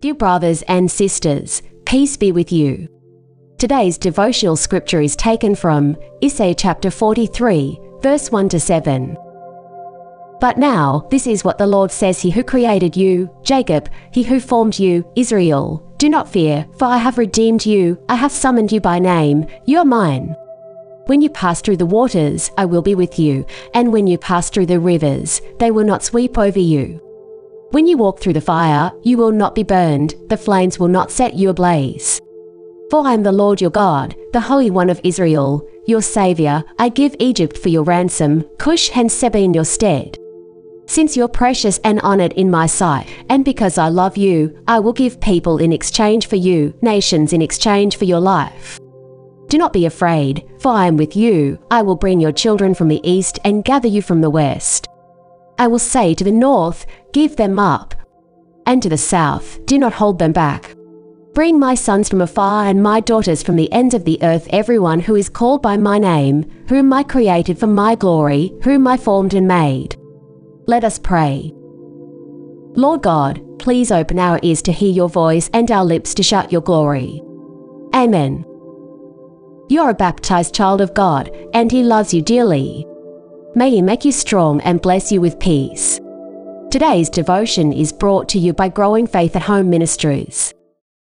Dear brothers and sisters, peace be with you. Today's devotional scripture is taken from Isaiah chapter 43, verse 1 to 7. But now, this is what the Lord says He who created you, Jacob, He who formed you, Israel. Do not fear, for I have redeemed you, I have summoned you by name, you are mine. When you pass through the waters, I will be with you, and when you pass through the rivers, they will not sweep over you. When you walk through the fire, you will not be burned, the flames will not set you ablaze. For I am the Lord your God, the Holy One of Israel, your Saviour. I give Egypt for your ransom, Cush and Seba in your stead. Since you're precious and honoured in my sight, and because I love you, I will give people in exchange for you, nations in exchange for your life. Do not be afraid, for I am with you. I will bring your children from the east and gather you from the west. I will say to the north, Give them up, and to the south, Do not hold them back. Bring my sons from afar and my daughters from the ends of the earth, everyone who is called by my name, whom I created for my glory, whom I formed and made. Let us pray. Lord God, please open our ears to hear your voice and our lips to shout your glory. Amen. You are a baptized child of God, and He loves you dearly. May He make you strong and bless you with peace. Today's devotion is brought to you by Growing Faith at Home Ministries.